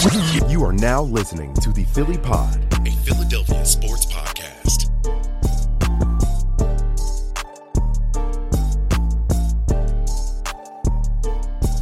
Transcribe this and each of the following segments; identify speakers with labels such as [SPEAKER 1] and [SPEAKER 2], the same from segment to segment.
[SPEAKER 1] You are now listening to the Philly Pod,
[SPEAKER 2] a Philadelphia sports podcast.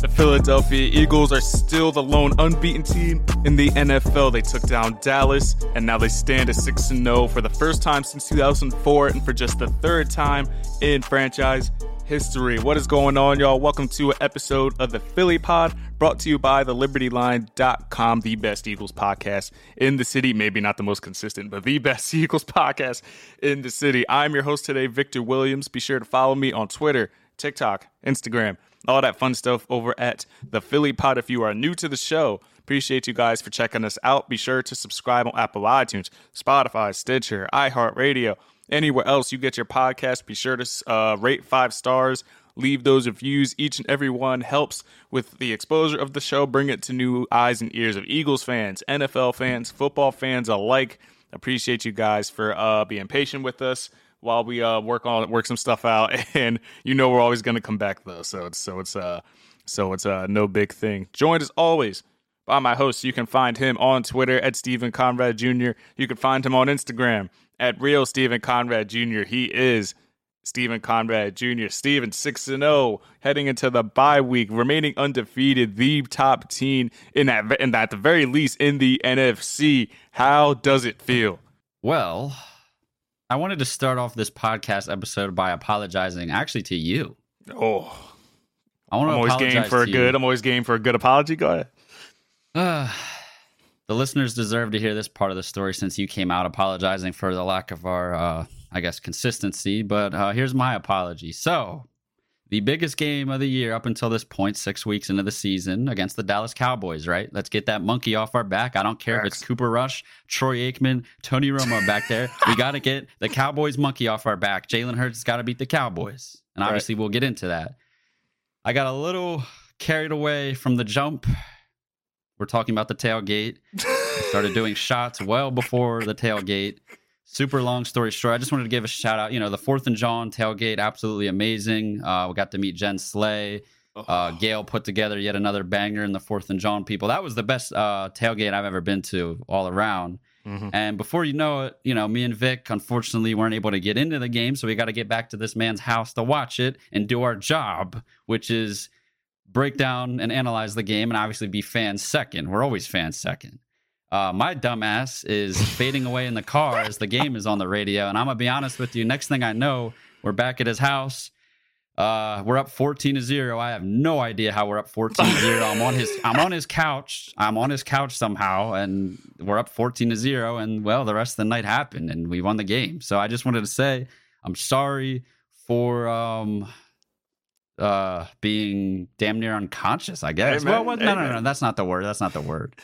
[SPEAKER 3] The Philadelphia Eagles are still the lone unbeaten team in the NFL. They took down Dallas, and now they stand at 6 0 for the first time since 2004 and for just the third time in franchise history. What is going on, y'all? Welcome to an episode of the Philly Pod brought to you by the libertyline.com, the best Eagles podcast in the city. Maybe not the most consistent, but the best Eagles podcast in the city. I'm your host today, Victor Williams. Be sure to follow me on Twitter, TikTok, Instagram, all that fun stuff over at the Philly Pod. If you are new to the show, appreciate you guys for checking us out. Be sure to subscribe on Apple iTunes, Spotify, Stitcher, iHeartRadio, anywhere else you get your podcast. Be sure to uh, rate five stars leave those reviews. Each and every one helps with the exposure of the show, bring it to new eyes and ears of Eagles fans, NFL fans, football fans alike. Appreciate you guys for uh, being patient with us while we uh, work on work some stuff out. And you know we're always going to come back though, so it's so it's uh so it's uh no big thing. Joined as always by my host. You can find him on Twitter at Stephen Conrad Jr. You can find him on Instagram at Real Stephen Conrad Jr. He is Stephen Conrad Jr. Stephen 6 and 0 heading into the bye week, remaining undefeated, the top team in that, in at the very least in the NFC. How does it feel?
[SPEAKER 4] Well, I wanted to start off this podcast episode by apologizing actually to you.
[SPEAKER 3] Oh,
[SPEAKER 4] I want
[SPEAKER 3] I'm always game for a good.
[SPEAKER 4] You.
[SPEAKER 3] I'm always game for a good apology. Go ahead.
[SPEAKER 4] Uh, the listeners deserve to hear this part of the story since you came out apologizing for the lack of our uh, I guess, consistency. But uh, here's my apology. So, the biggest game of the year up until this point, six weeks into the season, against the Dallas Cowboys, right? Let's get that monkey off our back. I don't care if it's Cooper Rush, Troy Aikman, Tony Romo back there. We got to get the Cowboys monkey off our back. Jalen Hurts has got to beat the Cowboys. And obviously, right. we'll get into that. I got a little carried away from the jump. We're talking about the tailgate. started doing shots well before the tailgate super long story short, I just wanted to give a shout out. You know, the Fourth and John tailgate, absolutely amazing. Uh, we got to meet Jen Slay. Uh, Gail put together yet another banger in the Fourth and John people. That was the best uh, tailgate I've ever been to all around. Mm-hmm. And before you know it, you know, me and Vic unfortunately weren't able to get into the game, so we got to get back to this man's house to watch it and do our job, which is break down and analyze the game and obviously be fans second. We're always fans second. Uh, my dumbass is fading away in the car as the game is on the radio. And I'm going to be honest with you. Next thing I know, we're back at his house. Uh, we're up 14 to 0. I have no idea how we're up 14 to 0. I'm on his I'm on his couch. I'm on his couch somehow and we're up 14 to 0 and well, the rest of the night happened and we won the game. So I just wanted to say I'm sorry for um uh being damn near unconscious, I guess. Well, well, no, no, no, that's not the word. That's not the word.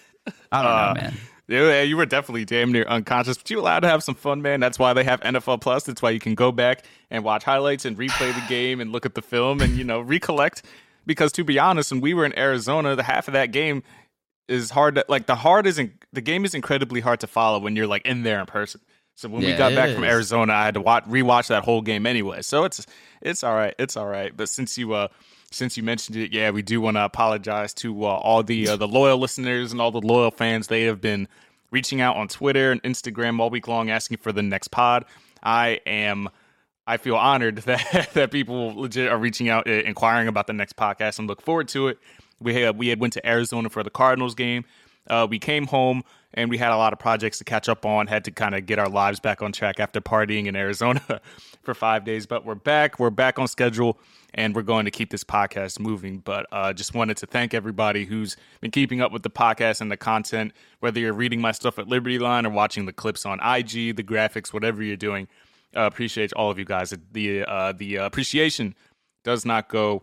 [SPEAKER 4] I don't uh, know, man.
[SPEAKER 3] Yeah, you were definitely damn near unconscious, but you allowed to have some fun, man. That's why they have NFL Plus. That's why you can go back and watch highlights and replay the game and look at the film and you know recollect. Because to be honest, when we were in Arizona, the half of that game is hard to like the hard isn't the game is incredibly hard to follow when you're like in there in person. So when we got back from. Arizona, I had to watch rewatch that whole game anyway. So it's it's all right, it's all right. But since you uh since you mentioned it, yeah, we do want to apologize to uh, all the uh, the loyal listeners and all the loyal fans. They have been reaching out on Twitter and Instagram all week long asking for the next pod. I am I feel honored that that people legit are reaching out, uh, inquiring about the next podcast, and look forward to it. We had we had went to Arizona for the Cardinals game. Uh, we came home and we had a lot of projects to catch up on. Had to kind of get our lives back on track after partying in Arizona for five days. But we're back. We're back on schedule, and we're going to keep this podcast moving. But uh, just wanted to thank everybody who's been keeping up with the podcast and the content. Whether you're reading my stuff at Liberty Line or watching the clips on IG, the graphics, whatever you're doing, uh, appreciate all of you guys. The uh, the appreciation does not go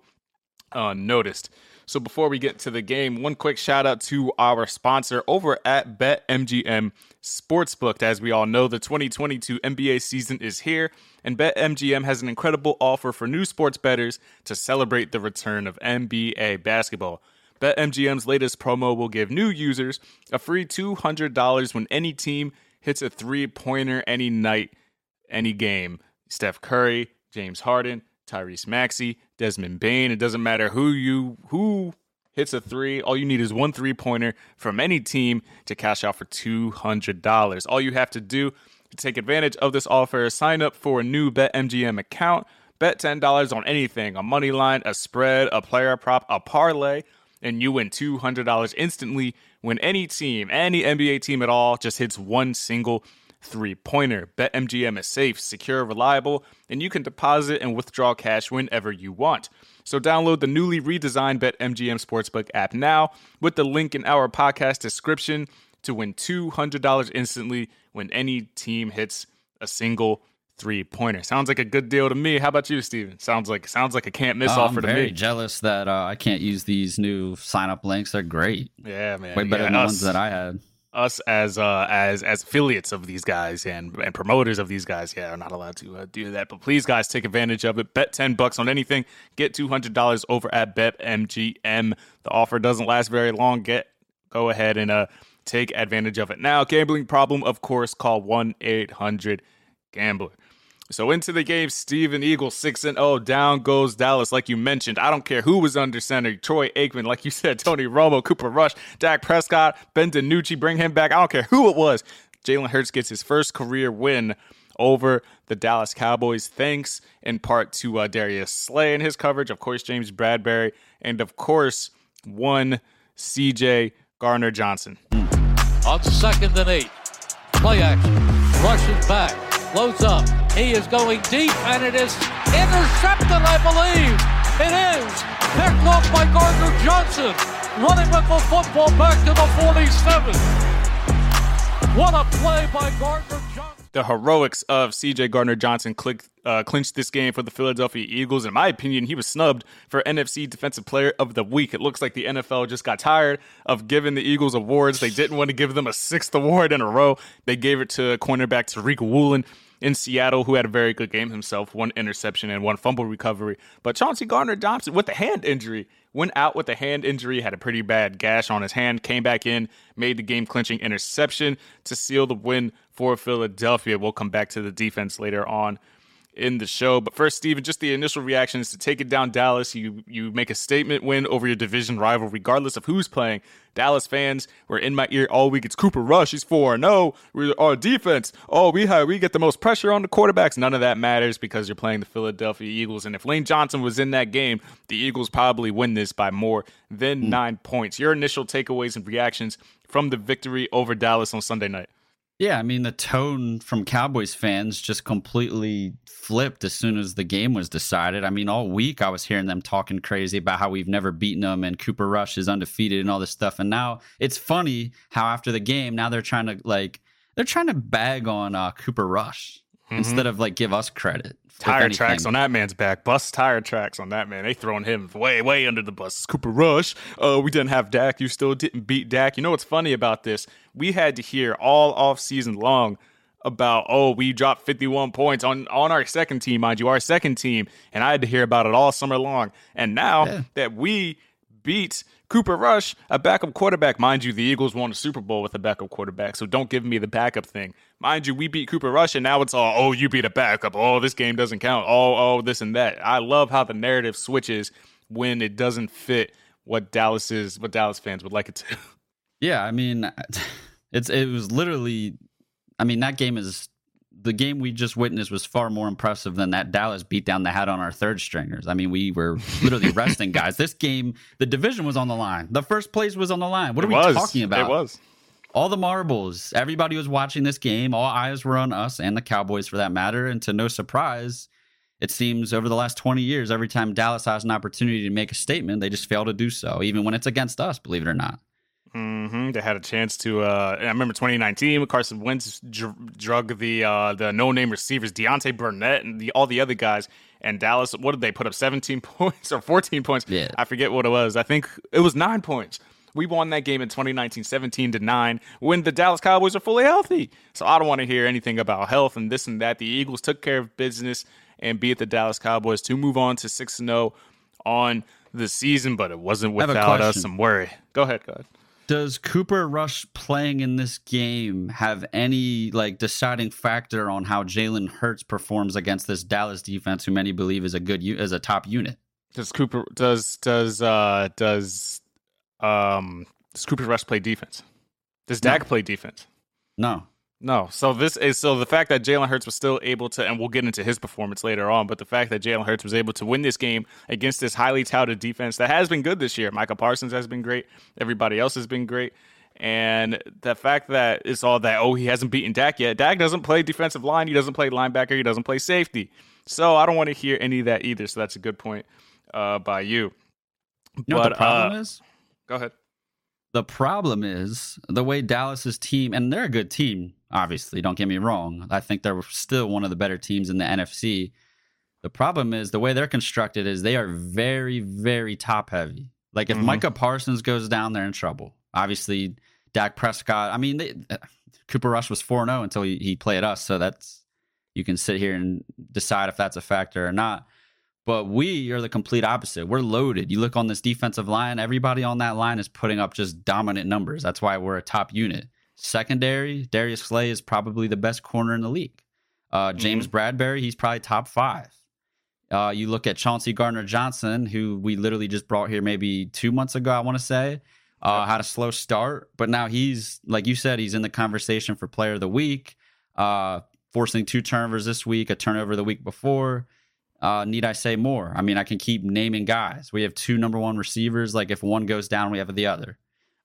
[SPEAKER 3] unnoticed. So before we get to the game, one quick shout out to our sponsor over at BetMGM Sportsbook. As we all know, the 2022 NBA season is here, and BetMGM has an incredible offer for new sports bettors to celebrate the return of NBA basketball. BetMGM's latest promo will give new users a free $200 when any team hits a three pointer any night, any game. Steph Curry, James Harden, Tyrese Maxey, Desmond Bane. It doesn't matter who you who hits a three. All you need is one three pointer from any team to cash out for two hundred dollars. All you have to do to take advantage of this offer is sign up for a new BetMGM account. Bet ten dollars on anything: a money line, a spread, a player prop, a parlay, and you win two hundred dollars instantly when any team, any NBA team at all, just hits one single three pointer. BetMGM is safe, secure, reliable, and you can deposit and withdraw cash whenever you want. So download the newly redesigned BetMGM Sportsbook app now with the link in our podcast description to win $200 instantly when any team hits a single three pointer. Sounds like a good deal to me. How about you, Steven? Sounds like sounds like a can't miss
[SPEAKER 4] Oh,
[SPEAKER 3] offer
[SPEAKER 4] I'm
[SPEAKER 3] to
[SPEAKER 4] very
[SPEAKER 3] me.
[SPEAKER 4] jealous that uh, I can't use these new sign up links. They're great.
[SPEAKER 3] Yeah, man.
[SPEAKER 4] Way better
[SPEAKER 3] Yeah,
[SPEAKER 4] than the ones that I had.
[SPEAKER 3] Us as uh as as affiliates of these guys and and promoters of these guys. Yeah are not allowed to uh, do that but please guys take advantage of it. Bet 10 bucks on anything. Get $200 over at betmgm. The offer doesn't last very long. Get go ahead and uh take advantage of it. Now gambling problem of course call 1-800 gambler so into the game, Steven Eagle six and zero. Down goes Dallas, like you mentioned. I don't care who was under center. Troy Aikman, like you said, Tony Romo, Cooper Rush, Dak Prescott, Ben DiNucci, bring him back. I don't care who it was. Jalen Hurts gets his first career win over the Dallas Cowboys, thanks in part to uh, Darius Slay and his coverage, of course, James Bradberry, and of course, one CJ Gardner Johnson.
[SPEAKER 5] on second and eight. Play action. Rushes back. Loads up. He is going deep, and it is intercepted, I believe. It is. Picked off by Gardner Johnson. Running with the football back to the 47. What a play by Gardner Johnson.
[SPEAKER 3] the heroics of CJ Gardner Johnson uh, clinched this game for the Philadelphia Eagles. In my opinion, he was snubbed for NFC Defensive Player of the Week. It looks like the NFL just got tired of giving the Eagles awards. They didn't want to give them a sixth award in a row. They gave it to cornerback Tariq Woolen in Seattle, who had a very good game himself, one interception and one fumble recovery. But Chauncey Gardner Johnson, with a hand injury, went out with a hand injury, had a pretty bad gash on his hand, came back in, made the game clinching interception to seal the win for Philadelphia. We'll come back to the defense later on in the show. But first, Steven, just the initial reactions to take it down Dallas. You you make a statement win over your division rival, regardless of who's playing. Dallas fans were in my ear all week. It's Cooper Rush. He's four. No, oh. we're our defense. Oh, we have we get the most pressure on the quarterbacks. None of that matters because you're playing the Philadelphia Eagles. And if Lane Johnson was in that game, the Eagles probably win this by more than hmm. nine points. Your initial takeaways and reactions from the victory over Dallas on Sunday night.
[SPEAKER 4] Yeah, I mean the tone from Cowboys fans just completely flipped as soon as the game was decided. I mean, all week I was hearing them talking crazy about how we've never beaten them and Cooper Rush is undefeated and all this stuff. And now it's funny how after the game now they're trying to like they're trying to bag on uh, Cooper Rush instead of like give us credit.
[SPEAKER 3] Tire tracks on that man's back. Bus tire tracks on that man. They throwing him way, way under the bus. It's Cooper Rush. Uh, we didn't have Dak. You still didn't beat Dak. You know what's funny about this? We had to hear all off season long about oh we dropped 51 points on on our second team, mind you, our second team, and I had to hear about it all summer long. And now
[SPEAKER 4] Yeah.
[SPEAKER 3] that we beat Cooper Rush, a backup quarterback. Mind you, the Eagles won a Super Bowl with a backup quarterback, so don't give me the backup thing. Mind you, we beat Cooper Rush, and now it's all, oh, you beat a backup. Oh, this game doesn't count. Oh, oh, this and that. I love how the narrative switches when it doesn't fit what Dallas is, what Dallas fans would like it to.
[SPEAKER 4] Yeah, I mean, it's it was literally. I mean, that game is the game we just witnessed was far more impressive than that Dallas beat down the hat on our third stringers. I mean, we were literally resting guys. This game, the division was on the line. The first place was on the line. What
[SPEAKER 3] it
[SPEAKER 4] are we
[SPEAKER 3] was.
[SPEAKER 4] talking about?
[SPEAKER 3] It was.
[SPEAKER 4] All the marbles. Everybody was watching this game. All eyes were on us and the Cowboys for that matter. And to no surprise, it seems over the last 20 years, every time Dallas has an opportunity to make a statement, they just fail to do so, even when it's against us, believe it or not.
[SPEAKER 3] Mm-hmm. They had a chance to. Uh, I remember 2019 when Carson Wentz dr- drug the uh, the no name receivers Deontay Burnett and the, all the other guys. And Dallas, what did they put up? 17 points or 14 points?
[SPEAKER 4] Yeah.
[SPEAKER 3] I forget what it was. I think it was nine points. We won that game in 2019, 17 to nine, when the Dallas Cowboys are fully healthy. So I don't want to hear anything about health and this and that. The Eagles took care of business and beat the Dallas Cowboys to move on to 6 0 on the season, but it wasn't
[SPEAKER 4] I have a
[SPEAKER 3] without us
[SPEAKER 4] question.
[SPEAKER 3] some worry. Go ahead, go ahead.
[SPEAKER 4] Does Cooper Rush playing in this game have any like deciding factor on how Jalen Hurts performs against this Dallas defense, who many believe is a good is a top unit?
[SPEAKER 3] Does Cooper does does uh does um does Cooper Rush play defense? Does Dak play defense?
[SPEAKER 4] No,
[SPEAKER 3] No. So this is so the fact that Jalen Hurts was still able to, and we'll get into his performance later on, but the fact that Jalen Hurts was able to win this game against this highly touted defense that has been good this year. Micah Parsons has been great. Everybody else has been great. And the fact that it's all that, oh, he hasn't beaten Dak yet. Dak doesn't play defensive line. He doesn't play linebacker. He doesn't play safety. So I don't want to hear any of that either. So that's a good point uh, by you.
[SPEAKER 4] you what the problem
[SPEAKER 3] uh,
[SPEAKER 4] is?
[SPEAKER 3] Go ahead.
[SPEAKER 4] The problem is the way Dallas's team, and they're a good team, obviously, don't get me wrong. I think they're still one of the better teams in the NFC. The problem is the way they're constructed is they are very, very top heavy. Like if
[SPEAKER 3] Mhm.
[SPEAKER 4] Micah Parsons goes down, they're in trouble. Obviously, Dak Prescott, I mean, they, uh, Cooper Rush was 4 0 until he, he played us. So that's, you can sit here and decide if that's a factor or not. But we are the complete opposite. We're loaded. You look on this defensive line, everybody on that line is putting up just dominant numbers. That's why we're a top unit. Secondary, Darius Slay is probably the best corner in the league. Uh, James Bradberry, he's probably top five. Uh, you look at Chauncey Gardner Johnson, who we literally just brought here maybe two months ago, I want to say, uh, had a slow start, but now he's, like you said, he's in the conversation for player of the week, uh, forcing two turnovers this week, a turnover the week before. Uh, need I say more? I mean, I can keep naming guys. We have two number one receivers. Like if one goes down, we have the other.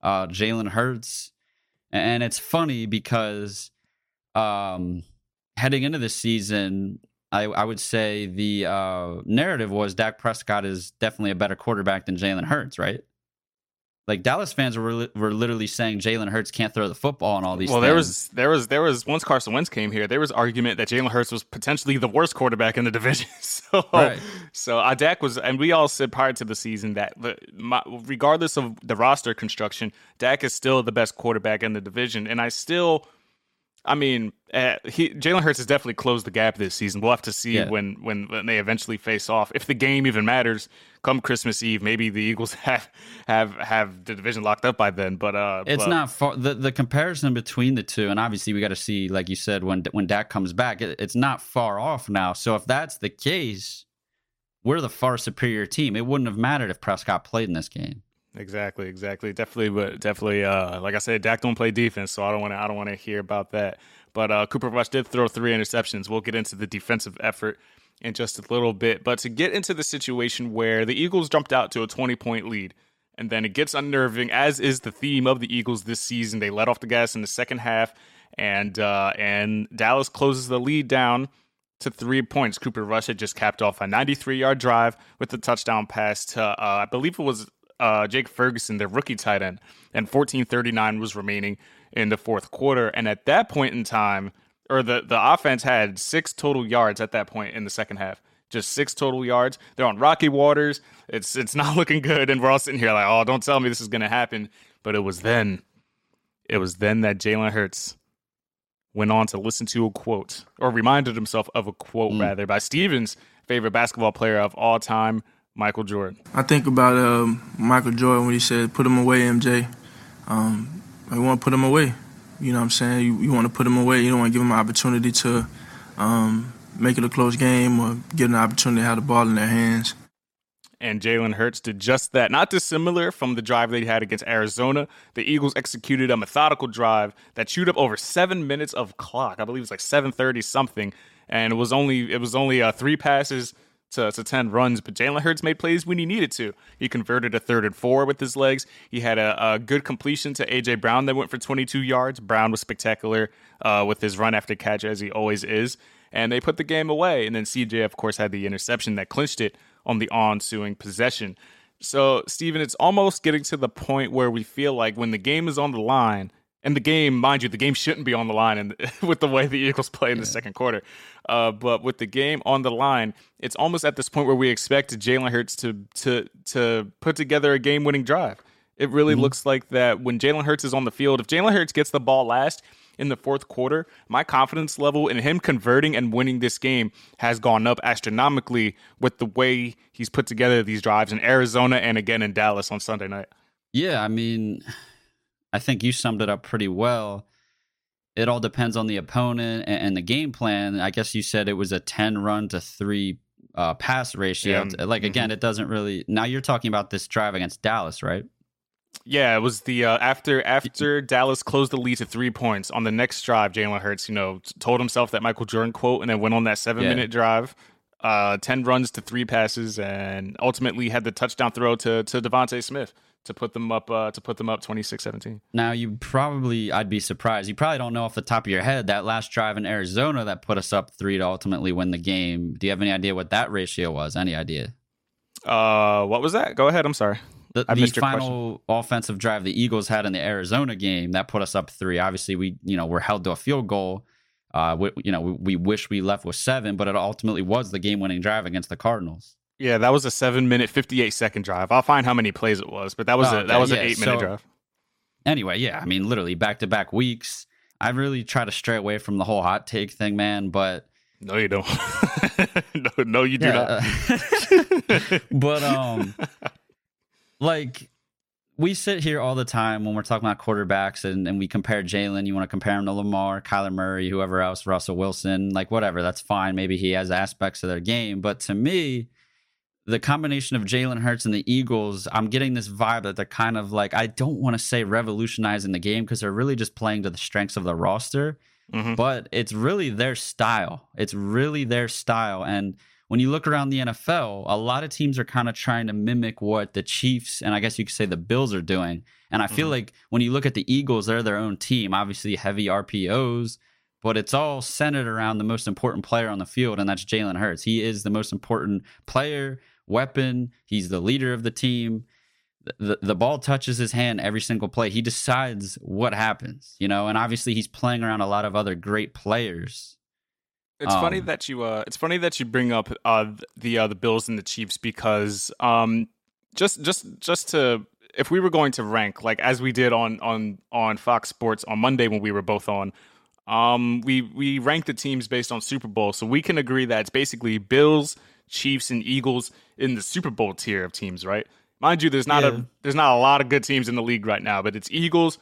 [SPEAKER 4] Uh, Jalen Hurts, and it's funny because um, heading into this season, I, I would say the uh, narrative was Dak Prescott is definitely a better quarterback than Jalen Hurts, right? Like Dallas fans were were literally saying Jalen Hurts can't throw the football and all these.
[SPEAKER 3] Well,
[SPEAKER 4] things.
[SPEAKER 3] there was there was there was once Carson Wentz came here, there was argument that Jalen Hurts was potentially the worst quarterback in the division. so,
[SPEAKER 4] Right.
[SPEAKER 3] so uh, Dak was, and we all said prior to the season that my, regardless of the roster construction, Dak is still the best quarterback in the division, and I still. I mean, uh, he Jalen Hurts has definitely closed the gap this season. We'll have to see
[SPEAKER 4] Yeah.
[SPEAKER 3] when, when when they eventually face off. If the game even matters, come Christmas Eve, maybe the Eagles have have have the division locked up by then. But uh,
[SPEAKER 4] It's
[SPEAKER 3] but-
[SPEAKER 4] not far. The, the comparison between the two, and obviously we got to see, like you said, when when Dak comes back, it, it's not far off now. So if that's the case, we're the far superior team. It wouldn't have mattered if Prescott played in this game.
[SPEAKER 3] Exactly, exactly. Definitely, but definitely, uh, like I said, Dak don't play defense, so I don't want to. I don't want to hear about that. But uh, Cooper Rush did throw three interceptions. We'll get into the defensive effort in just a little bit. But to get into the situation where the Eagles jumped out to a 20 point lead, and then it gets unnerving, as is the theme of the Eagles this season. They let off the gas in the second half, and uh, and Dallas closes the lead down to three points. Cooper Rush had just capped off a 93 yard drive with the touchdown pass to, uh, I believe it was uh, Jake Ferguson, the rookie tight end, and 14:39 was remaining in the fourth quarter. And at that point in time, or the the offense had six total yards at that point in the second half. Just six total yards. They're on rocky waters. It's it's not looking good, and we're all sitting here like, oh, don't tell me this is gonna happen. But it was then, it was then that Jalen Hurts went on to listen to a quote, or reminded himself of a quote
[SPEAKER 4] Mm.
[SPEAKER 3] rather, by Stevens' favorite basketball player of all time, Michael Jordan?
[SPEAKER 6] I think about um, Michael Jordan when he said, "Put him away, MJ." Um, I want to put him away. You know what I'm saying? You, you want to put him away. You don't want to give him an opportunity to um, make it a close game or get an opportunity to have the ball in their hands.
[SPEAKER 3] And Jalen Hurts did just that. Not dissimilar from the drive they had against Arizona. The Eagles executed a methodical drive that chewed up over seven minutes of clock. I believe it was like 7:30 something, and it was only it was only uh, three passes to, to 10 runs, but Jalen Hurts made plays when he needed to. He converted a third and four with his legs. He had a, a good completion to A.J. Brown that went for 22 yards. Brown was spectacular uh, with his run after catch, as he always is. And they put the game away. And then CJ, of course, had the interception that clinched it on the ensuing possession. So, Steven, it's almost getting to the point where we feel like when the game is on the line, and the game, mind you, the game shouldn't be on the line, and with the way the Eagles play in yeah. the second quarter, uh, but with the game on the line, it's almost at this point where we expect Jalen Hurts to to to put together a game-winning drive. It really mm-hmm. looks like that when Jalen Hurts is on the field. If Jalen Hurts gets the ball last in the fourth quarter, my confidence level in him converting and winning this game has gone up astronomically with the way he's put together these drives in Arizona and again in Dallas on Sunday night.
[SPEAKER 4] Yeah, I mean I think you summed it up pretty well. It all depends on the opponent and, and the game plan. I guess you said it was a 10 run to three uh, pass ratio. Yeah. Like, mm-hmm. again, it doesn't really. Now you're talking about this drive against Dallas, right?
[SPEAKER 3] Yeah, it was the uh, after after Dallas closed the lead to three points on the next drive. Jalen Hurts, you know, told himself that Michael Jordan quote, and then went on that seven yeah. minute drive, uh, ten runs to three passes, and ultimately had the touchdown throw to to DeVonta Smith to put them up uh, to put them up 26-17.
[SPEAKER 4] Now you probably I'd be surprised. You probably don't know off the top of your head that last drive in Arizona that put us up 3 to ultimately win the game. Do you have any idea what that ratio was? Any idea?
[SPEAKER 3] Uh what was that? Go ahead, I'm sorry.
[SPEAKER 4] The, the final question. offensive drive the Eagles had in the Arizona game that put us up 3. Obviously we, you know, we're held to a field goal. Uh, we, you know, we, we wish we left with 7, but it ultimately was the game-winning drive against the Cardinals.
[SPEAKER 3] Yeah, that was a seven minute, fifty eight second drive. I'll find how many plays it was, but that was oh, a that was yeah, an eight minute so, drive.
[SPEAKER 4] Anyway, yeah, I mean, literally back to back weeks. I really try to stray away from the whole hot take thing, man. But
[SPEAKER 3] no, you don't. no, no, you do yeah,
[SPEAKER 4] not. Uh, but um, like we sit here all the time when we're talking about quarterbacks and, and we compare Jalen. You want to compare him to Lamar, Kyler Murray, whoever else, Russell Wilson, like whatever. That's fine. Maybe he has aspects of their game, but to me the combination of Jalen Hurts and the Eagles, I'm getting this vibe that they're kind of like, I don't want to say revolutionizing the game because they're really just playing to the strengths of the roster, mm-hmm. but it's really their style. It's really their style. And when you look around the NFL, a lot of teams are kind of trying to mimic what the Chiefs and I guess you could say the Bills are doing. And I feel mm-hmm. like when you look at the Eagles, they're their own team, obviously heavy RPOs but it's all centered around the most important player on the field, and that's Jalen Hurts. He is the most important player weapon. He's the leader of the team. The, the ball touches his hand every single play. He decides what happens, you know, and obviously he's playing around a lot of other great players.
[SPEAKER 3] It's um, funny that you uh it's funny that you bring up uh the uh the Bills and the Chiefs because um just just just to if we were going to rank like as we did on on on Fox Sports on Monday when we were both on um we we ranked the teams based on Super Bowl so we can agree that it's basically Bills, Chiefs and Eagles in the Super Bowl tier of teams, right? Mind you, there's not yeah. a there's not a lot of good teams in the league right now, but it's Eagles,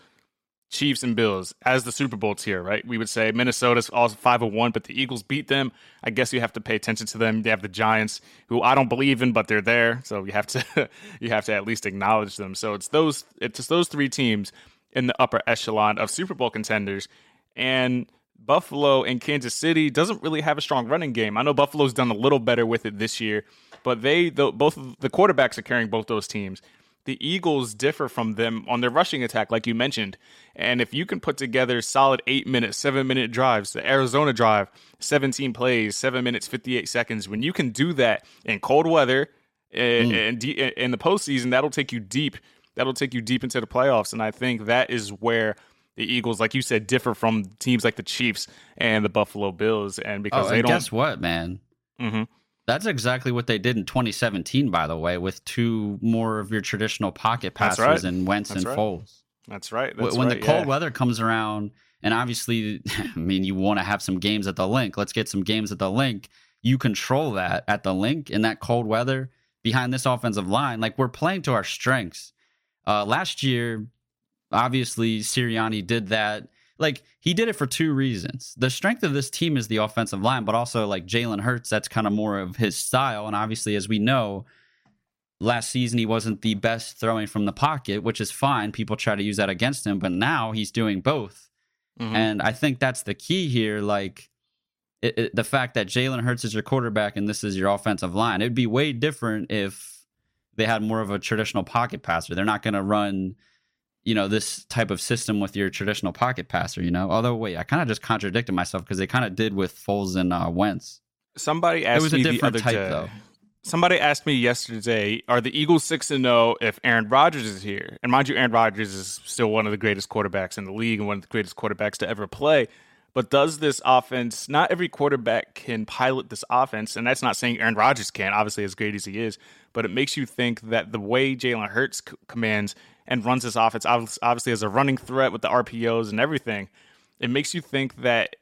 [SPEAKER 3] Chiefs, and Bills as the Super Bowl tier, right? We would say Minnesota's also five and one, but the Eagles beat them. I guess you have to pay attention to them. They have the Giants, who I don't believe in, but they're there, so you have to you have to at least acknowledge them. So it's those it's those three teams in the upper echelon of Super Bowl contenders, and Buffalo and Kansas City doesn't really have a strong running game. I know Buffalo's done a little better with it this year, but they the, both the quarterbacks are carrying both those teams. The Eagles differ from them on their rushing attack, like you mentioned. And if you can put together solid eight minute, seven minute drives, the Arizona drive, 17 plays, seven minutes, 58 seconds, when you can do that in cold weather and, mm. and in the postseason, that'll take you deep. That'll take you deep into the playoffs. And I think that is where the Eagles, like you said, differ from teams like the Chiefs and the Buffalo Bills, and because oh, they don't.
[SPEAKER 4] Guess what, man? Mm-hmm. That's exactly what they did in 2017, by the way, with two more of your traditional pocket passers right. and Wentz That's and right. Foles.
[SPEAKER 3] That's right.
[SPEAKER 4] That's
[SPEAKER 3] when
[SPEAKER 4] right, the cold yeah. weather comes around, and obviously, I mean, you want to have some games at the Linc. Let's get some games at the Linc. You control that at the Linc in that cold weather behind this offensive line. Like we're playing to our strengths. Uh, last year, obviously, Sirianni did that. Like he did it for two reasons. The strength of this team is the offensive line, but also like Jalen Hurts, that's kind of more of his style. And obviously, as we know, last season he wasn't the best throwing from the pocket, which is fine. People try to use that against him, but now he's doing both. Mm-hmm. And I think that's the key here. Like it, it, the fact that Jalen Hurts is your quarterback and this is your offensive line, it'd be way different if they had more of a traditional pocket passer. They're not going to run, you know, this type of system with your traditional pocket passer. You know, although wait, I kind of just contradicted myself because they kind of did with Foles and uh, Wentz.
[SPEAKER 3] Somebody asked
[SPEAKER 4] it was a
[SPEAKER 3] me
[SPEAKER 4] different
[SPEAKER 3] the other
[SPEAKER 4] type
[SPEAKER 3] day.
[SPEAKER 4] though.
[SPEAKER 3] Somebody asked me yesterday, are the Eagles 6 and 0 if Aaron Rodgers is here? And mind you, Aaron Rodgers is still one of the greatest quarterbacks in the league and one of the greatest quarterbacks to ever play. But does this offense, not every quarterback can pilot this offense, and that's not saying Aaron Rodgers can't, obviously, as great as he is, but it makes you think that the way Jalen Hurts c- commands and runs this offense, obviously, as a running threat with the RPOs and everything, it makes you think that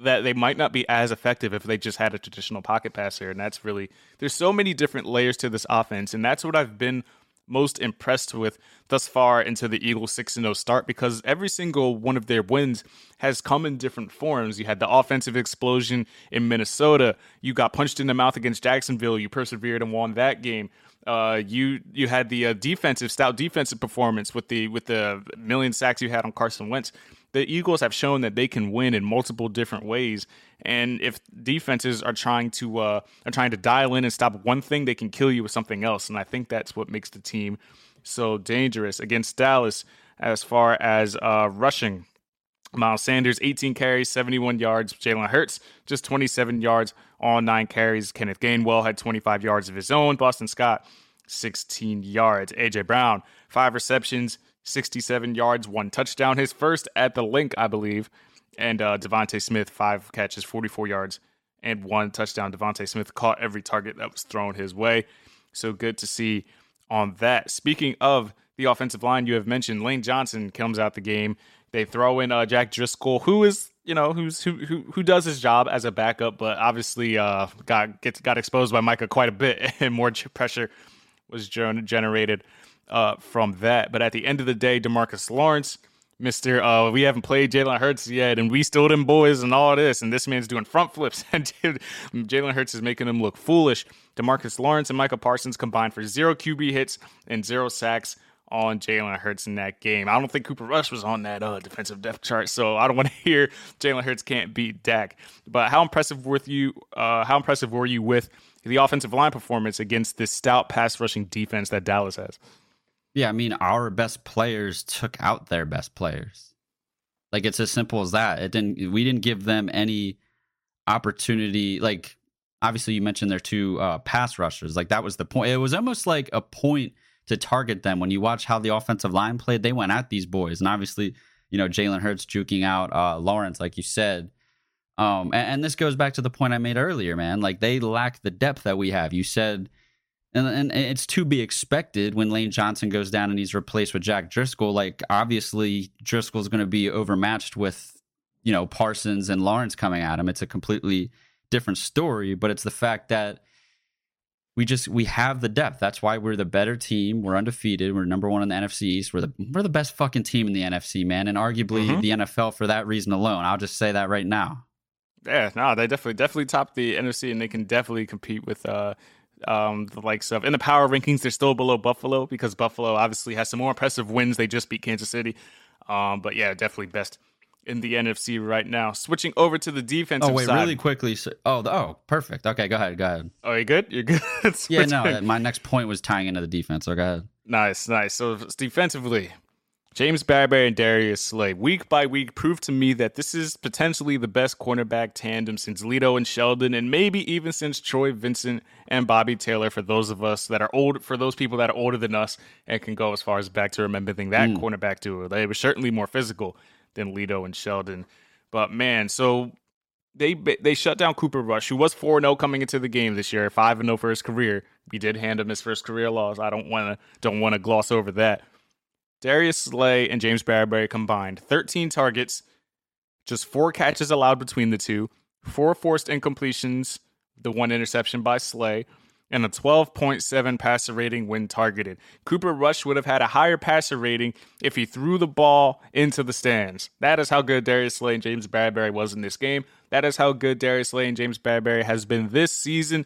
[SPEAKER 3] that they might not be as effective if they just had a traditional pocket passer. And that's really, there's so many different layers to this offense. And that's what I've been most impressed with thus far into the Eagles 6 0 start because every single one of their wins has come in different forms. You had the offensive explosion in Minnesota. You got punched in the mouth against Jacksonville. You persevered and won that game. Uh, you you had the uh, defensive stout defensive performance with the with the million sacks you had on Carson Wentz the Eagles have shown that they can win in multiple different ways. And if defenses are trying to uh, are trying to dial in and stop one thing, they can kill you with something else. And I think that's what makes the team so dangerous against Dallas. As far as uh, rushing, Miles Sanders, 18 carries, 71 yards. Jalen Hurts, just 27 yards on nine carries. Kenneth Gainwell had 25 yards of his own. Boston Scott, 16 yards. AJ Brown, five receptions, 67 yards, one touchdown. His first at the Linc, I believe. And uh, DeVonta Smith, five catches, 44 yards, and one touchdown. DeVonta Smith caught every target that was thrown his way. So good to see on that. Speaking of the offensive line, you have mentioned Lane Johnson comes out the game. They throw in uh, Jack Driscoll, who is you know who's who who who does his job as a backup, but obviously uh, got gets got exposed by Micah quite a bit, and more pressure was generated uh, from that. But at the end of the day, Demarcus Lawrence, Mister, uh, we haven't played Jalen Hurts yet, and we still them boys and all this, and this man's doing front flips, and Jalen Hurts is making him look foolish. Demarcus Lawrence and Micah Parsons combined for zero QB hits and zero sacks on Jalen Hurts in that game. I don't think Cooper Rush was on that uh, defensive depth chart, so I don't want to hear Jalen Hurts can't beat Dak. But how impressive with you? Uh, how impressive were you with the offensive line performance against this stout pass rushing defense that Dallas has?
[SPEAKER 4] Yeah, I mean, our best players took out their best players. Like it's as simple as that. It didn't. We didn't give them any opportunity. Like obviously, you mentioned their two uh, pass rushers. Like that was the point. It was almost like a point to target them. When you watch how the offensive line played, they went at these boys, and obviously, you know, Jalen Hurts juking out uh, Lawrence, like you said. Um, and, and this goes back to the point I made earlier, man. Like they lack the depth that we have. You said and, and it's to be expected when Lane Johnson goes down and he's replaced with Jack Driscoll. Like obviously Driscoll's going to be overmatched with you know Parsons and Lawrence coming at him. It's a completely different story, but it's the fact that we just we have the depth. That's why we're the better team. We're undefeated. We're number one in the NFC East. We're the we're the best fucking team in the NFC, man, and arguably mm-hmm. the NFL for that reason alone. I'll just say that right now.
[SPEAKER 3] Yeah, no, they definitely definitely top the NFC, and they can definitely compete with uh, um, the likes of in the power rankings, they're still below Buffalo because Buffalo obviously has some more impressive wins. They just beat Kansas City, um, but yeah, definitely best in the NFC right now. Switching over to the defensive.
[SPEAKER 4] Oh wait,
[SPEAKER 3] side.
[SPEAKER 4] really quickly. So, oh, the, oh, perfect. Okay, go ahead. Go ahead.
[SPEAKER 3] Oh, you good? You're good.
[SPEAKER 4] yeah, no. My next point was tying into the defense. So go ahead.
[SPEAKER 3] Nice, nice. So defensively, James Bradberry and Darius Slay, week by week, proved to me that this is potentially the best cornerback tandem since Lito and Sheldon, and maybe even since Troy Vincent and Bobby Taylor. For those of us that are old, for those people that are older than us and can go as far as back to remembering that mm. cornerback duo, they were certainly more physical than Lito and Sheldon. But man, so they they shut down Cooper Rush, who was 4 0 coming into the game this year, 5 0 for his career. We did hand him his first career loss. I don't want to don't want to gloss over that. Darius Slay and James Bradberry combined 13 targets, just four catches allowed between the two, four forced incompletions, the one interception by Slay, and a 12.7 passer rating when targeted. Cooper Rush would have had a higher passer rating if he threw the ball into the stands. That is how good Darius Slay and James Bradberry was in this game. That is how good Darius Slay and James Bradberry has been this season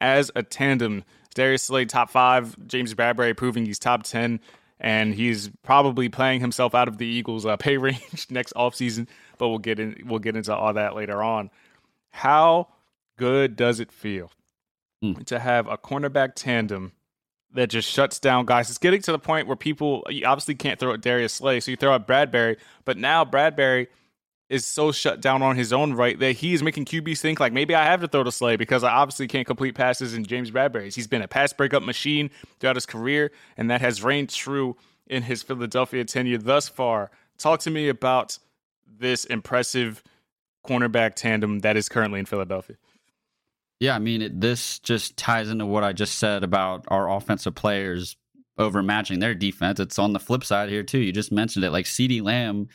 [SPEAKER 3] as a tandem. Darius Slay top five, James Bradberry proving he's top 10 and he's probably playing himself out of the Eagles' uh, pay range next offseason. But we'll get in. We'll get into all that later on. How good does it feel mm. to have a cornerback tandem that just shuts down guys? It's getting to the point where people you obviously can't throw at Darius Slay, so you throw at Bradberry. But now Bradberry is so shut down on his own right that he is making QBs think like maybe I have to throw to Slay because I obviously can't complete passes in James Bradberry's. He's been a pass breakup machine throughout his career, and that has reigned true in his Philadelphia tenure thus far. Talk to me about this impressive cornerback tandem that is currently in Philadelphia.
[SPEAKER 4] Yeah, I mean, it, this just ties into what I just said about our offensive players overmatching their defense. It's on the flip side here, too. You just mentioned it. Like CeeDee Lamb,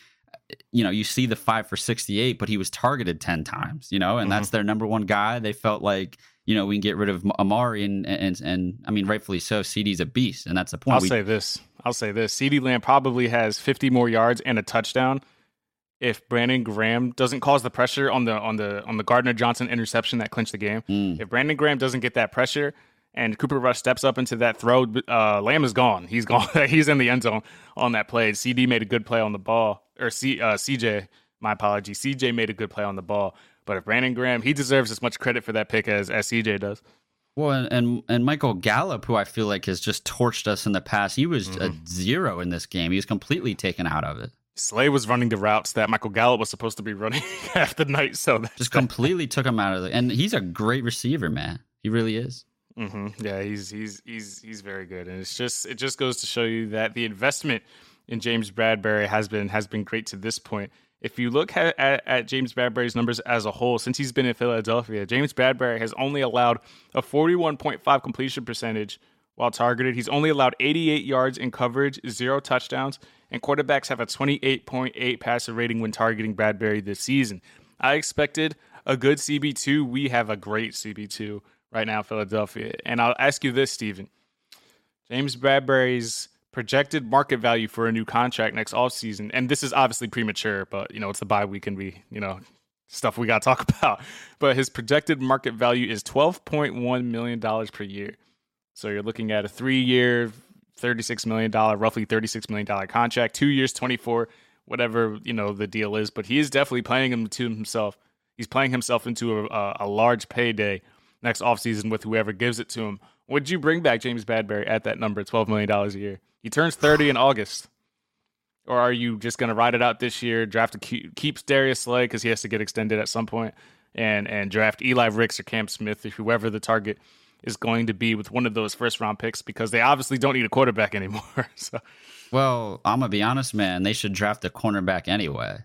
[SPEAKER 4] you know, you see the five for 68, but he was targeted 10 times, you know, and mm-hmm. that's their number one guy. They felt like, you know, we can get rid of Amari and, and, and I mean, rightfully so. CeeDee's a beast, and that's the point.
[SPEAKER 3] I'll
[SPEAKER 4] we,
[SPEAKER 3] say this. I'll say this. CeeDee Lamb probably has 50 more yards and a touchdown if Brandon Graham doesn't cause the pressure on the on the on the Gardner Johnson interception that clinched the game, mm. if Brandon Graham doesn't get that pressure and Cooper Rush steps up into that throw, uh, Lamb is gone. He's gone. He's in the end zone on that play. CD made a good play on the ball, or C, uh, CJ. My apologies. CJ made a good play on the ball, but if Brandon Graham, he deserves as much credit for that pick as as CJ does.
[SPEAKER 4] Well, and, and, and Michael Gallup, who I feel like has just torched us in the past, he was mm-hmm. a zero in this game. He was completely taken out of it.
[SPEAKER 3] Slay was running the routes that Michael Gallup was supposed to be running half the night. So
[SPEAKER 4] just completely took him out of it. And he's a great receiver, man. He really is.
[SPEAKER 3] Mm-hmm. Yeah, he's he's he's he's very good, and it's just it just goes to show you that the investment in James Bradberry has been has been great to this point. If you look at, at, at, James Bradberry's numbers as a whole since he's been in Philadelphia, James Bradberry has only allowed a 41.5 completion percentage while targeted. He's only allowed 88 yards in coverage, zero touchdowns, and quarterbacks have a 28.8 passer rating when targeting Bradberry this season. I expected a good CB2. We have a great CB2 right now, Philadelphia. And I'll ask you this, Stephen. James Bradberry's projected market value for a new contract next offseason, and this is obviously premature, but you know, it's the bye week and we, you know, stuff we got to talk about. But his projected market value is $12.1 million per year. So you're looking at a three year, $36 million, roughly $36 million contract, two years, 24, whatever, you know, the deal is. But he is definitely playing him to himself. He's playing himself into a, a large payday next offseason with whoever gives it to him. Would you bring back James Bradberry at that number, $12 million a year? He turns 30 in August. Or are you just going to ride it out this year, draft a, keeps Darius Slay because he has to get extended at some point, and, and draft Eli Ricks or Cam Smith or whoever the target – is going to be with one of those first round picks because they obviously don't need a quarterback anymore. so.
[SPEAKER 4] Well, I'm gonna be honest, man. They should draft a cornerback anyway.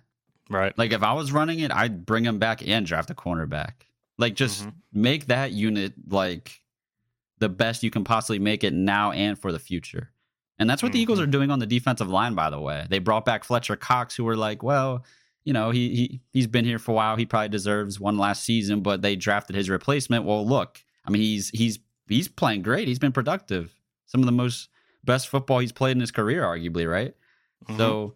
[SPEAKER 3] Right.
[SPEAKER 4] Like if I was running it, I'd bring him back and draft a cornerback. Like just mm-hmm. make that unit like the best you can possibly make it now and for the future. And that's what mm-hmm. the Eagles mm-hmm. are doing on the defensive line, by the way. They brought back Fletcher Cox, who were like, well, you know, he he he's been here for a while. He probably deserves one last season, but they drafted his replacement. Well, look, I mean, he's he's he's playing great. He's been productive. Some of the most best football he's played in his career, arguably, right? Mm-hmm. So,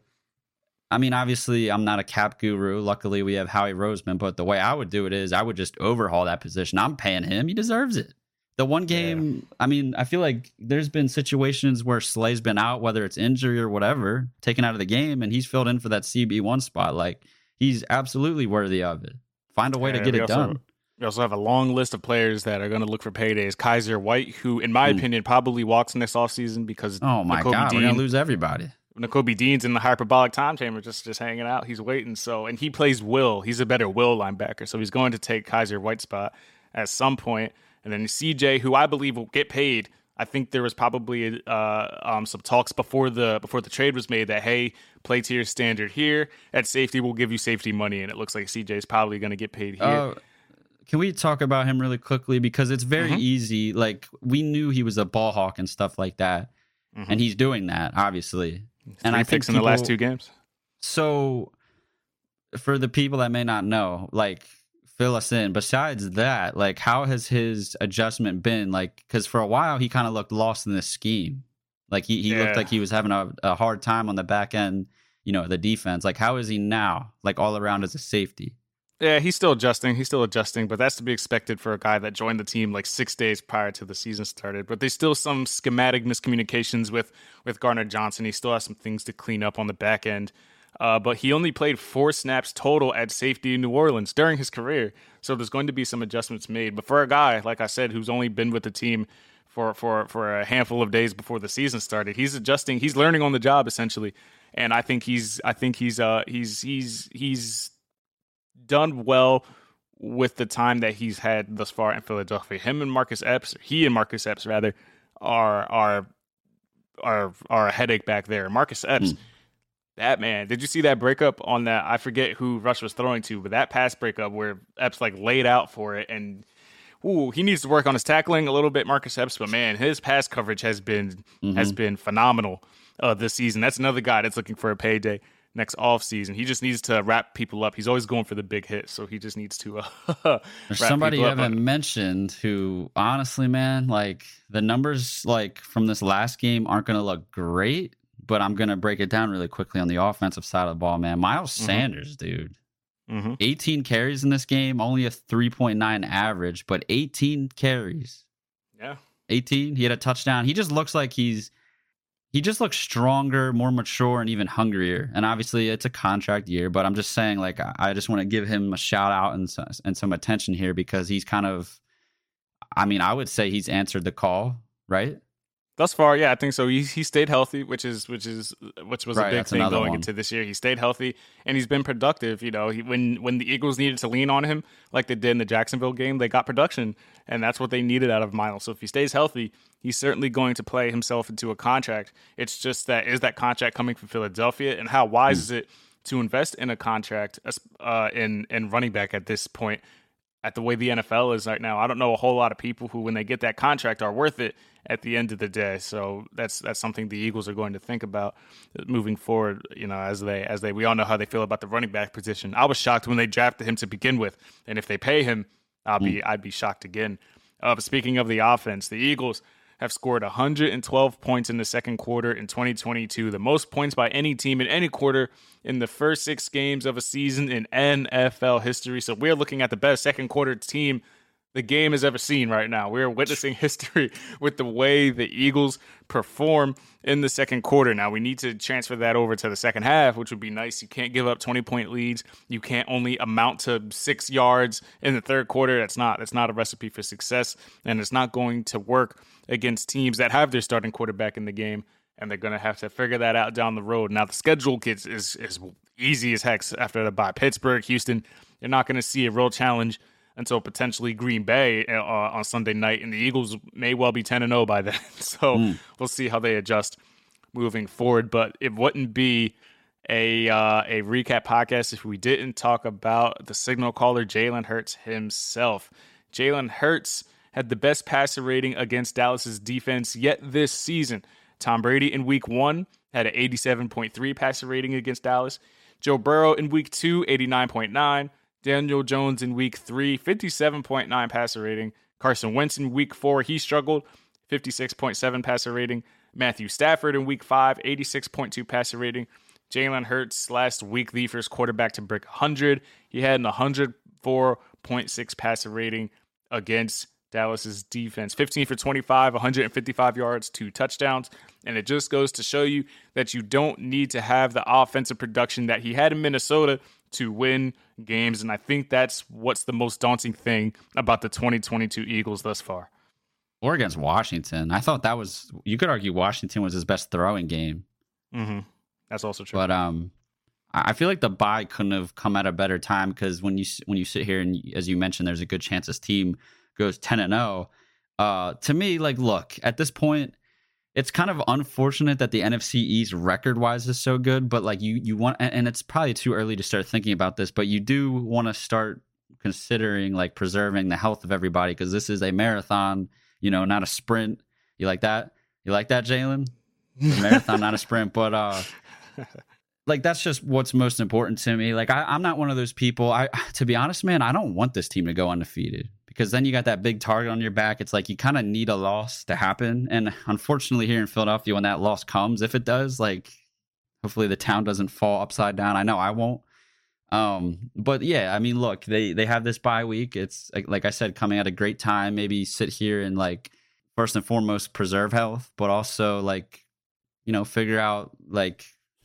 [SPEAKER 4] I mean, obviously, I'm not a cap guru. Luckily, we have Howie Roseman. But the way I would do it is, I would just overhaul that position. I'm paying him; he deserves it. The one game, yeah. I mean, I feel like there's been situations where Slay's been out, whether it's injury or whatever, taken out of the game, and he's filled in for that CB one spot. Like he's absolutely worthy of it. Find a way yeah, to get it also, done.
[SPEAKER 3] We also have a long list of players that are going to look for paydays. Kyzir White, who, in my mm. opinion, probably walks next offseason because
[SPEAKER 4] oh my Nakobe god, Dean, we're gonna lose everybody.
[SPEAKER 3] Nakobe Dean's in the hyperbolic time chamber, just just hanging out. He's waiting. So, and he plays Will. He's a better Will linebacker, so he's going to take Kyzir White's spot at some point. And then CJ, who I believe will get paid. I think there was probably uh, um, some talks before the before the trade was made that hey, play to your standard here at safety, we'll give you safety money, and it looks like CJ is probably going to get paid here. Uh,
[SPEAKER 4] can we talk about him really quickly because it's very mm-hmm. easy. Like we knew he was a ball hawk and stuff like that, mm-hmm. and he's doing that obviously.
[SPEAKER 3] And I think people, in the last two games.
[SPEAKER 4] So, for the people that may not know, like fill us in. Besides that, like, how has his adjustment been? Like, because for a while he kind of looked lost in this scheme. Like he, he
[SPEAKER 3] Yeah.
[SPEAKER 4] looked like he was having a, a hard time on the back end. You know, the defense. Like, how is he now? Like all around as a safety.
[SPEAKER 3] Yeah, he's still adjusting. He's still adjusting, but that's to be expected for a guy that joined the team like six days prior to the season started. But there's still some schematic miscommunications with with Gardner Johnson. He still has some things to clean up on the back end. Uh, but he only played four snaps total at safety in New Orleans during his career, so there's going to be some adjustments made. But for a guy like I said, who's only been with the team for for for a handful of days before the season started, he's adjusting. He's learning on the job essentially, and I think he's I think he's uh he's he's he's done well with the time that he's had thus far in Philadelphia. Him and Marcus Epps, he and Marcus Epps rather, are are are are a headache back there. Marcus Epps, that man, did you see that breakup on that? I forget who Rush was throwing to, but that pass breakup where Epps like laid out for it and. Ooh, he needs to work on his tackling a little bit, Marcus Epps. But man, his pass coverage has been has been phenomenal uh, this season. That's another guy that's looking for a payday next off season. He just needs to wrap people up. He's always going for the big hit, so he just needs to. Uh,
[SPEAKER 4] There's somebody you haven't mentioned who, honestly, man, like the numbers like from this last game aren't going to look great, but I'm going to break it down really quickly on the offensive side of the ball, man. Miles
[SPEAKER 3] Mhm.
[SPEAKER 4] Sanders, dude.
[SPEAKER 3] Mhm.
[SPEAKER 4] 18 carries in this game, only a 3.9 average, but 18 carries.
[SPEAKER 3] Yeah.
[SPEAKER 4] 18. He had a touchdown. He just looks like he's he just looks stronger, more mature, and even hungrier. And obviously, it's a contract year, but I'm just saying, like, I just want to give him a shout out and so- and some attention here because he's kind of, I mean, I would say he's answered the call, right?
[SPEAKER 3] Thus far, yeah, I think so. He he stayed healthy, which is which is which was
[SPEAKER 4] Right,
[SPEAKER 3] a big thing going
[SPEAKER 4] one.
[SPEAKER 3] into this year. He stayed healthy and he's been productive. You know, he, when when the Eagles needed to lean on him, like they did in the Jacksonville game, they got production, and that's what they needed out of Miles. So if he stays healthy, he's certainly going to play himself into a contract. It's just that is that contract coming from Philadelphia, and how wise is it to invest in a contract uh, in in running back at this point? at the way the NFL is right now. I don't know a whole lot of people who, when they get that contract, are worth it at the end of the day. So that's that's something the Eagles are going to think about moving forward. You know, as they as they we all know how they feel about the running back position. I was shocked when they drafted him to begin with, and if they pay him, I'll be I'd be shocked again. Uh, speaking of the offense, the Eagles have scored 112 points in the second quarter in 2022, the most points by any team in any quarter in the first six games of a season in NFL history. So we're looking at the best second quarter team the game has ever seen right now. We're witnessing history with the way the Eagles perform in the second quarter. Now we need to transfer that over to the second half, which would be nice. You can't give up 20 point leads. You can't only amount to six yards in the third quarter. That's not that's not a recipe for success, and it's not going to work against teams that have their starting quarterback in the game. And they're going to have to figure that out down the road. Now the schedule gets is is easy as heck after the bye. Pittsburgh, Houston. You're not going to see a real challenge until potentially Green Bay uh, on Sunday night, and the Eagles may well be ten and zero by then. So we'll see how they adjust moving forward. But it wouldn't be a uh, a recap podcast if we didn't talk about the signal caller Jalen Hurts himself. Jalen Hurts had the best passer rating against Dallas's defense yet this season. Tom Brady in Week One had an 87.3 passer rating against Dallas. Joe Burrow in Week Two, 89.9. Daniel Jones in week three, 57.9 passer rating. Carson Wentz in week four, he struggled, 56.7 passer rating. Matthew Stafford in week five, 86.2 passer rating. Jalen Hurts last week, the first quarterback to break 100. He had an 104.6 passer rating against Dallas's defense. 15 for 25, 155 yards, two touchdowns. And it just goes to show you that you don't need to have the offensive production that he had in Minnesota to win games. And I think that's what's the most daunting thing about the 2022 Eagles thus far.
[SPEAKER 4] Or against Washington. I thought that was, you could argue Washington was his best throwing game.
[SPEAKER 3] Mm-hmm. That's also true.
[SPEAKER 4] But um, I feel like the bye couldn't have come at a better time because when you when you sit here and as you mentioned, there's a good chance this team goes ten and zero. Uh, to me, like, look at this point, it's kind of unfortunate that the NFC East record wise is so good, but like you you want, and it's probably too early to start thinking about this, but you do want to start considering like preserving the health of everybody because this is a marathon, you know, not a sprint. You like that? You like that, Jalen? Marathon, not a sprint, but uh like that's just what's most important to me. Like I, I'm not one of those people. I to be honest, man, I don't want this team to go undefeated because then you got that big target on your back. It's like you kind of need a loss to happen. And unfortunately, here in Philadelphia, when that loss comes, if it does, like hopefully the town doesn't fall upside down. I know I won't. Um, but yeah, I mean, look, they they have this bye week. It's like, like I said, coming at a great time. Maybe sit here and like first and foremost preserve health, but also like you know figure out like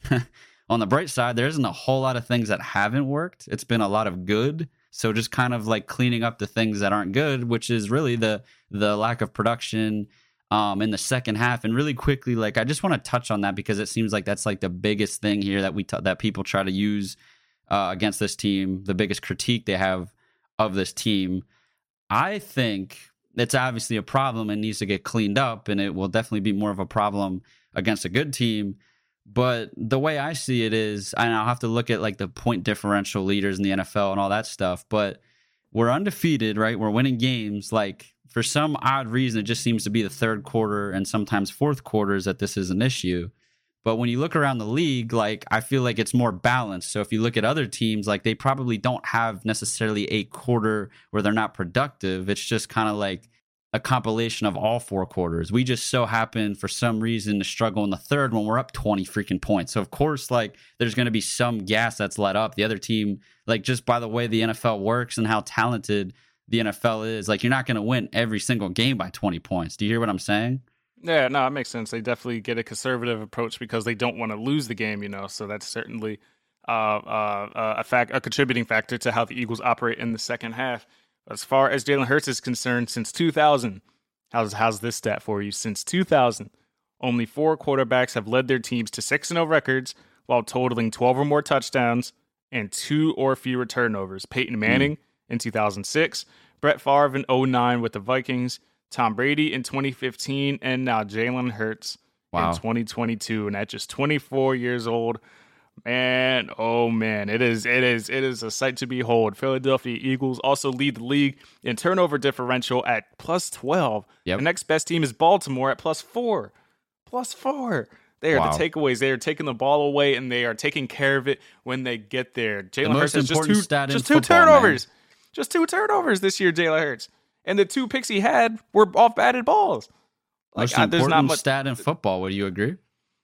[SPEAKER 4] on the bright side, there isn't a whole lot of things that haven't worked. It's been a lot of good. So just kind of like cleaning up the things that aren't good, which is really the the lack of production um, in the second half. And really quickly, like I just want to touch on that because it seems like that's like the biggest thing here that we t- that people try to use uh, against this team, the biggest critique they have of this team. I think it's obviously a problem and needs to get cleaned up, and it will definitely be more of a problem against a good team. But the way I see it is, and I'll have to look at like the point differential leaders in the NFL and all that stuff, but we're undefeated, right? We're winning games. Like for some odd reason, it just seems to be the third quarter and sometimes fourth quarters that this is an issue. But when you look around the league, like I feel like it's more balanced. So if you look at other teams, like they probably don't have necessarily a quarter where they're not productive. It's just kind of like a compilation of all four quarters. We just so happen for some reason to struggle in the third when we're up 20 freaking points. So of course like there's going to be some gas that's let up. The other team like just by the way the NFL works and how talented the NFL is, like you're not going to win every single game by 20 points. Do you hear what I'm saying?
[SPEAKER 3] Yeah, no, it makes sense. They definitely get a conservative approach because they don't want to lose the game, you know. So that's certainly uh, uh, uh, a fact, a contributing factor to how the Eagles operate in the second half. As far as Jalen Hurts is concerned, since 2000, how's how's this stat for you? Since 2000, only four quarterbacks have led their teams to six and zero records while totaling 12 or more touchdowns and two or fewer turnovers. Peyton Manning mm. in 2006, Brett Favre in 09 with the Vikings. Tom Brady in 2015, and now Jalen Hurts wow. in 2022, and at just 24 years old. Man, oh man, it is it is it is a sight to behold. Philadelphia Eagles also lead the league in turnover differential at plus 12. Yep. The next best team is Baltimore at plus 4. Plus 4. They are wow. the takeaways. They are taking the ball away and they are taking care of it when they get there. Jalen Hurts has just two, just two football, turnovers. Man. Just two turnovers this year, Jalen Hurts and the two picks he had were off batted balls.
[SPEAKER 4] Like, Most I, there's not much stat in football. Would you agree?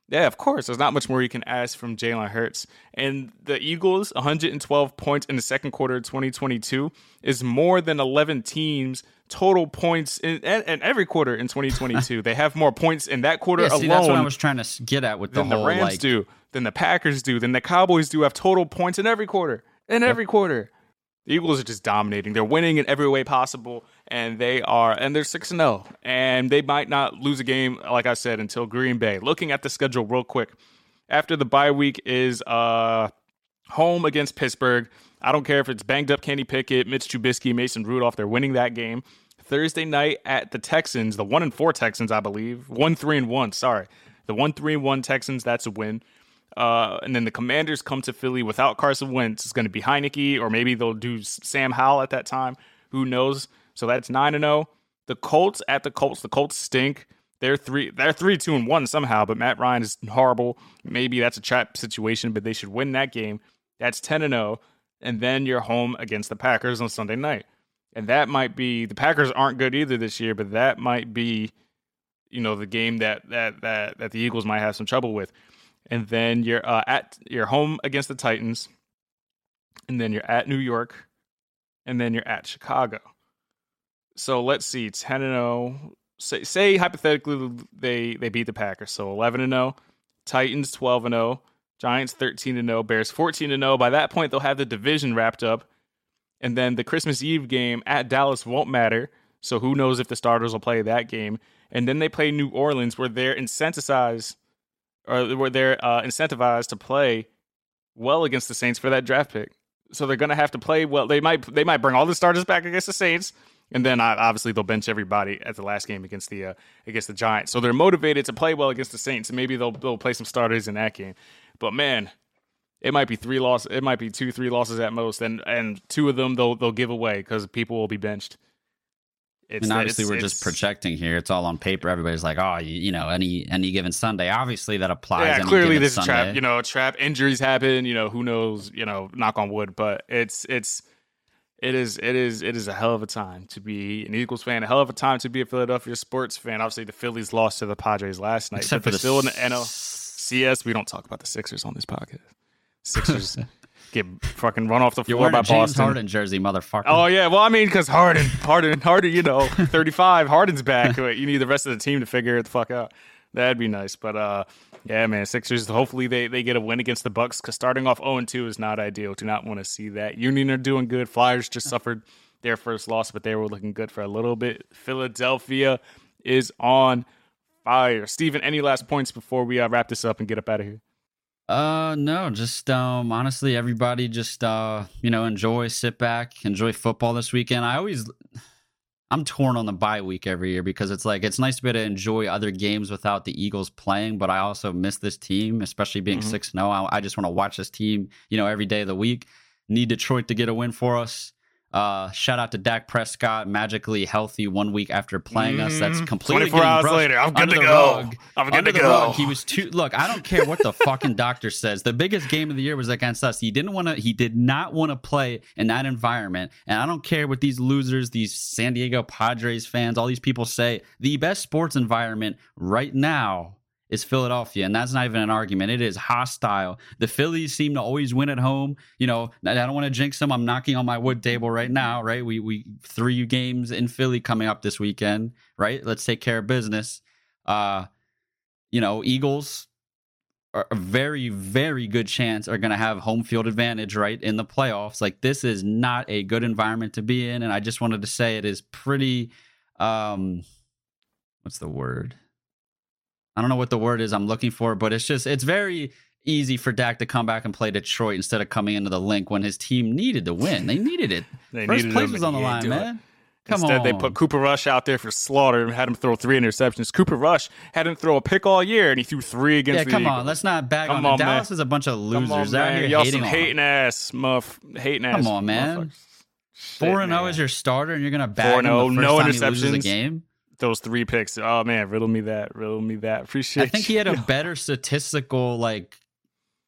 [SPEAKER 3] Yeah, of course. There's not much more you can ask from Jalen Hurts. And the Eagles, 112 points in the second quarter of 2022, is more than 11 teams total points in, in, in every quarter in 2022. they have more points in that quarter
[SPEAKER 4] yeah, see,
[SPEAKER 3] alone.
[SPEAKER 4] That's what I was trying to get at with the whole
[SPEAKER 3] the Rams
[SPEAKER 4] like...
[SPEAKER 3] do, than the Packers do, than the Cowboys do. Have total points in every quarter. In every yep. quarter. The Eagles are just dominating. They're winning in every way possible, and they are, and they're six and zero, oh. and they might not lose a game, like I said, until Green Bay. Looking at the schedule real quick, after the bye week is uh home against Pittsburgh. I don't care if it's banged up Kenny Pickett, Mitch Trubisky, Mason Rudolph. They're winning that game. Thursday night at the Texans, the one and four Texans, I believe, one three and one. Sorry, the one three and one Texans. That's a win. Uh, and then the Commanders come to Philly without Carson Wentz. It's going to be Heinicke, or maybe they'll do Sam Howell at that time. Who knows? So that's nine and zero. Oh. The Colts at the Colts. The Colts stink. They're three. They're three, two, and one somehow. But Matt Ryan is horrible. Maybe that's a trap situation, but they should win that game. That's ten and zero. Oh. And then you're home against the Packers on Sunday night. And that might be the Packers aren't good either this year, but that might be, you know, the game that that that that the Eagles might have some trouble with and then you're uh, at you're home against the Titans, and then you're at New York, and then you're at Chicago. So let's see, ten and zero. Oh. Say, say hypothetically they they beat the Packers, so eleven and zero. Titans twelve and zero. Giants thirteen and zero. Bears fourteen and zero. By that point, they'll have the division wrapped up, and then the Christmas Eve game at Dallas won't matter. So who knows if the starters will play that game? And then they play New Orleans, where they're incentivized or where they're uh, incentivized to play well against the Saints for that draft pick. So they're going to have to play well. They might they might bring all the starters back against the Saints, and then uh, obviously they'll bench everybody at the last game against the uh, against the Giants. So they're motivated to play well against the Saints, and maybe they'll they'll play some starters in that game. But man, it might be three losses. It might be two three losses at most, and and two of them they'll they'll give away because people will be benched.
[SPEAKER 4] It's, and obviously, it's, we're it's, just projecting here. It's all on paper. Everybody's like, "Oh, you, you, know, any any given Sunday." Obviously, that applies.
[SPEAKER 3] Yeah, clearly, this is trap. You know, trap injuries happen. You know, who knows? You know, knock on wood. But it's it's it is it is it is a hell of a time to be an Eagles fan. A hell of a time to be a Philadelphia sports fan. Obviously, the Phillies lost to the Padres last night,
[SPEAKER 4] Except but for the
[SPEAKER 3] still in the NLCS. We don't talk about the Sixers on this podcast. Sixers get fucking run off the
[SPEAKER 4] floor
[SPEAKER 3] by
[SPEAKER 4] James
[SPEAKER 3] Boston.
[SPEAKER 4] Harden jersey, motherfucker.
[SPEAKER 3] Oh yeah, well I mean because Harden, Harden, Harden, you know, thirty five, Harden's back. but you need the rest of the team to figure it the fuck out. That'd be nice, but uh, yeah, man, Sixers. Hopefully they, they get a win against the Bucks because starting off zero and two is not ideal. Do not want to see that. Union are doing good. Flyers just suffered their first loss, but they were looking good for a little bit. Philadelphia is on fire. Steven, any last points before we uh, wrap this up and get up out of here?
[SPEAKER 4] Uh no, just um honestly everybody just uh you know enjoy sit back, enjoy football this weekend. I always I'm torn on the bye week every year because it's like it's nice to be able to enjoy other games without the Eagles playing, but I also miss this team, especially being mm-hmm. 6 mm-hmm. 0. I, I just want to watch this team, you know, every day of the week. Need Detroit to get a win for us. Uh, shout out to Dak Prescott, magically healthy one week after playing us. That's mm-hmm. completely 24 hours later.
[SPEAKER 3] I'm good to go.
[SPEAKER 4] Rug.
[SPEAKER 3] I'm good to go.
[SPEAKER 4] Rug. He was too. Look, I don't care what the fucking doctor says. The biggest game of the year was against us. He didn't want to. He did not want to play in that environment. And I don't care what these losers, these San Diego Padres fans, all these people say. The best sports environment right now is Philadelphia, and that's not even an argument. It is hostile. The Phillies seem to always win at home. You know, I don't want to jinx them. I'm knocking on my wood table right now. Right, we we three games in Philly coming up this weekend. Right, let's take care of business. Uh, you know, Eagles are a very very good chance are going to have home field advantage right in the playoffs. Like this is not a good environment to be in, and I just wanted to say it is pretty. Um, what's the word? I don't know what the word is I'm looking for, but it's just it's very easy for Dak to come back and play Detroit instead of coming into the Linc when his team needed to win. They needed it. they First needed place was on the line, man.
[SPEAKER 3] Come Instead,
[SPEAKER 4] on.
[SPEAKER 3] they put Cooper Rush out there for slaughter and had him throw three interceptions. Cooper Rush had him throw a pick all year, and he threw three against.
[SPEAKER 4] Yeah, come
[SPEAKER 3] Eagles.
[SPEAKER 4] on, let's not back come on, on Dallas is a bunch of losers
[SPEAKER 3] on,
[SPEAKER 4] out here
[SPEAKER 3] Y'all
[SPEAKER 4] hating
[SPEAKER 3] some hating ass muff, hating ass.
[SPEAKER 4] Come on, man. Four and zero oh is your starter, and you're gonna back 4 him the
[SPEAKER 3] oh,
[SPEAKER 4] first
[SPEAKER 3] no
[SPEAKER 4] time
[SPEAKER 3] interceptions.
[SPEAKER 4] he loses a game
[SPEAKER 3] those three picks. Oh man, riddle me that, riddle me that. Appreciate.
[SPEAKER 4] I think he had a better statistical like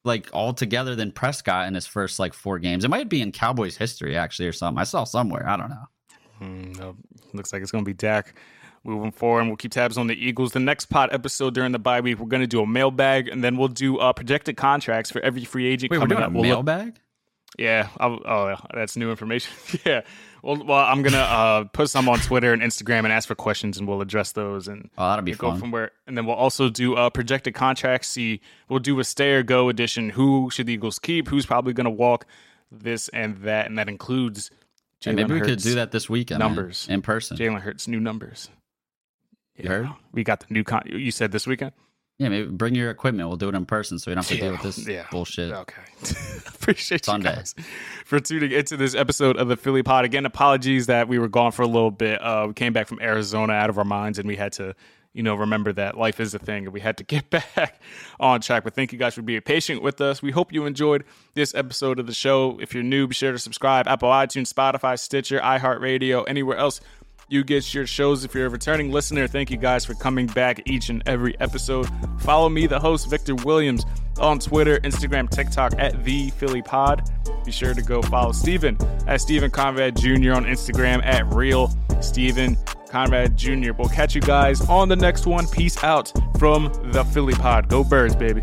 [SPEAKER 4] like altogether than Prescott in his first like four games. It might be in Cowboys history actually or something. I saw somewhere. I don't know.
[SPEAKER 3] Mm, looks like it's gonna be Dak. Moving forward, and we'll keep tabs on the Eagles. The next pot episode during the bye week, we're going to do a mailbag, and then we'll do uh, projected contracts for every free agent
[SPEAKER 4] Wait,
[SPEAKER 3] coming
[SPEAKER 4] we're doing
[SPEAKER 3] up.
[SPEAKER 4] A
[SPEAKER 3] we'll
[SPEAKER 4] mailbag? Look-
[SPEAKER 3] yeah. I'll, oh, that's new information. yeah. Well, well, I'm gonna uh, put some on Twitter and Instagram and ask for questions, and we'll address those. And
[SPEAKER 4] oh, that'll be
[SPEAKER 3] go
[SPEAKER 4] fun.
[SPEAKER 3] from where, and then we'll also do uh, projected contracts. See, we'll do a stay or go edition. Who should the Eagles keep? Who's probably gonna walk? This and that, and that includes.
[SPEAKER 4] Jalen maybe we Hurts could do that this weekend.
[SPEAKER 3] Numbers
[SPEAKER 4] man, in person.
[SPEAKER 3] Jalen Hurts new numbers.
[SPEAKER 4] You heard?
[SPEAKER 3] We got the new con. You said this weekend.
[SPEAKER 4] Yeah, maybe bring your equipment. We'll do it in person, so we don't have to yeah, deal with this
[SPEAKER 3] yeah.
[SPEAKER 4] bullshit.
[SPEAKER 3] Okay, appreciate
[SPEAKER 4] Sunday.
[SPEAKER 3] you guys for tuning into this episode of the Philly Pod. Again, apologies that we were gone for a little bit. Uh, we came back from Arizona out of our minds, and we had to, you know, remember that life is a thing, and we had to get back on track. But thank you guys for being patient with us. We hope you enjoyed this episode of the show. If you're new, be sure to subscribe. Apple, iTunes, Spotify, Stitcher, iHeartRadio, anywhere else you get your shows. If you're a returning listener, thank you guys for coming back each and every episode. Follow me, the host, Victor Williams, on Twitter, Instagram, TikTok at the Philly Pod. Be sure to go follow Steven at Steven Conrad Jr. on Instagram at Real Steven Conrad Jr. We'll catch you guys on the next one. Peace out from the Philly Pod. Go Birds, baby.